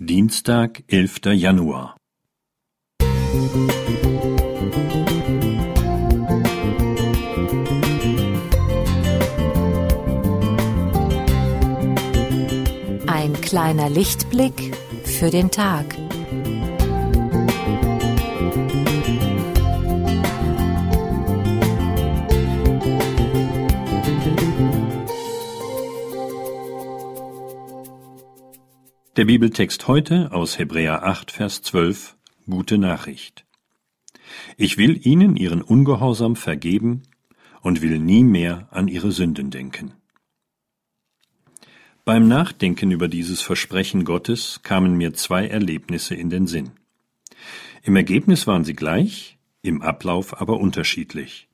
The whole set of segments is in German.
Dienstag, 11. Januar. Ein kleiner Lichtblick für den Tag. Der Bibeltext heute aus Hebräer 8, Vers 12, Gute Nachricht. Ich will ihnen ihren Ungehorsam vergeben und will nie mehr an ihre Sünden denken. Beim Nachdenken über dieses Versprechen Gottes kamen mir zwei Erlebnisse in den Sinn. Im Ergebnis waren sie gleich, im Ablauf aber unterschiedlich.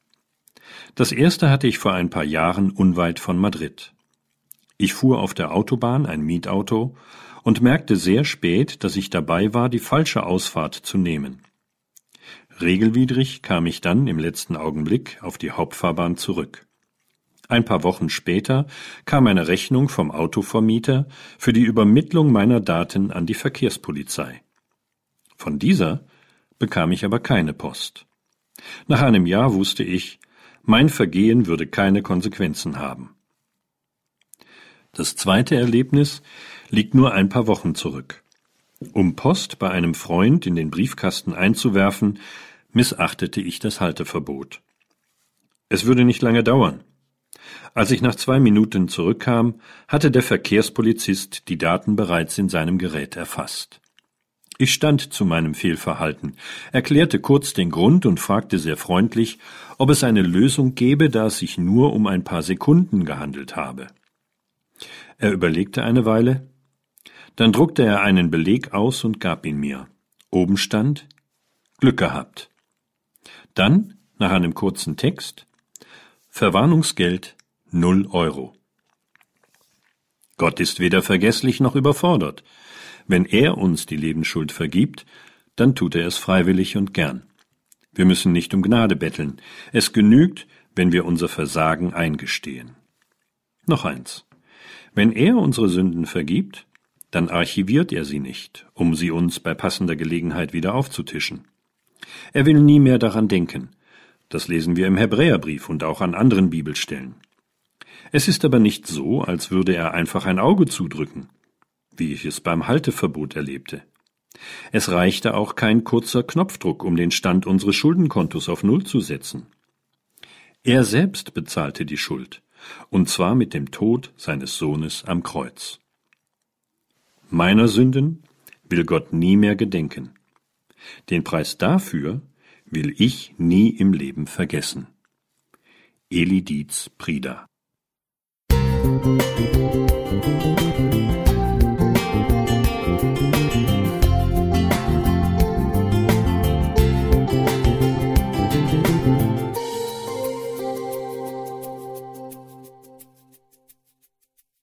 Das erste hatte ich vor ein paar Jahren unweit von Madrid. Ich fuhr auf der Autobahn ein Mietauto und merkte sehr spät, dass ich dabei war, die falsche Ausfahrt zu nehmen. Regelwidrig kam ich dann im letzten Augenblick auf die Hauptfahrbahn zurück. Ein paar Wochen später kam eine Rechnung vom Autovermieter für die Übermittlung meiner Daten an die Verkehrspolizei. Von dieser bekam ich aber keine Post. Nach einem Jahr wusste ich, mein Vergehen würde keine Konsequenzen haben. Das zweite Erlebnis liegt nur ein paar Wochen zurück. Um Post bei einem Freund in den Briefkasten einzuwerfen, missachtete ich das Halteverbot. Es würde nicht lange dauern. Als ich nach zwei Minuten zurückkam, hatte der Verkehrspolizist die Daten bereits in seinem Gerät erfasst. Ich stand zu meinem Fehlverhalten, erklärte kurz den Grund und fragte sehr freundlich, ob es eine Lösung gäbe, da es sich nur um ein paar Sekunden gehandelt habe. Er überlegte eine Weile, dann druckte er einen Beleg aus und gab ihn mir. Oben stand Glück gehabt. Dann, nach einem kurzen Text, Verwarnungsgeld null Euro. Gott ist weder vergesslich noch überfordert. Wenn er uns die Lebensschuld vergibt, dann tut er es freiwillig und gern. Wir müssen nicht um Gnade betteln. Es genügt, wenn wir unser Versagen eingestehen. Noch eins. Wenn er unsere Sünden vergibt, dann archiviert er sie nicht, um sie uns bei passender Gelegenheit wieder aufzutischen. Er will nie mehr daran denken. Das lesen wir im Hebräerbrief und auch an anderen Bibelstellen. Es ist aber nicht so, als würde er einfach ein Auge zudrücken, wie ich es beim Halteverbot erlebte. Es reichte auch kein kurzer Knopfdruck, um den Stand unseres Schuldenkontos auf Null zu setzen. Er selbst bezahlte die Schuld und zwar mit dem Tod seines Sohnes am Kreuz. Meiner Sünden will Gott nie mehr gedenken. Den Preis dafür will ich nie im Leben vergessen. Eli Dietz Prida Musik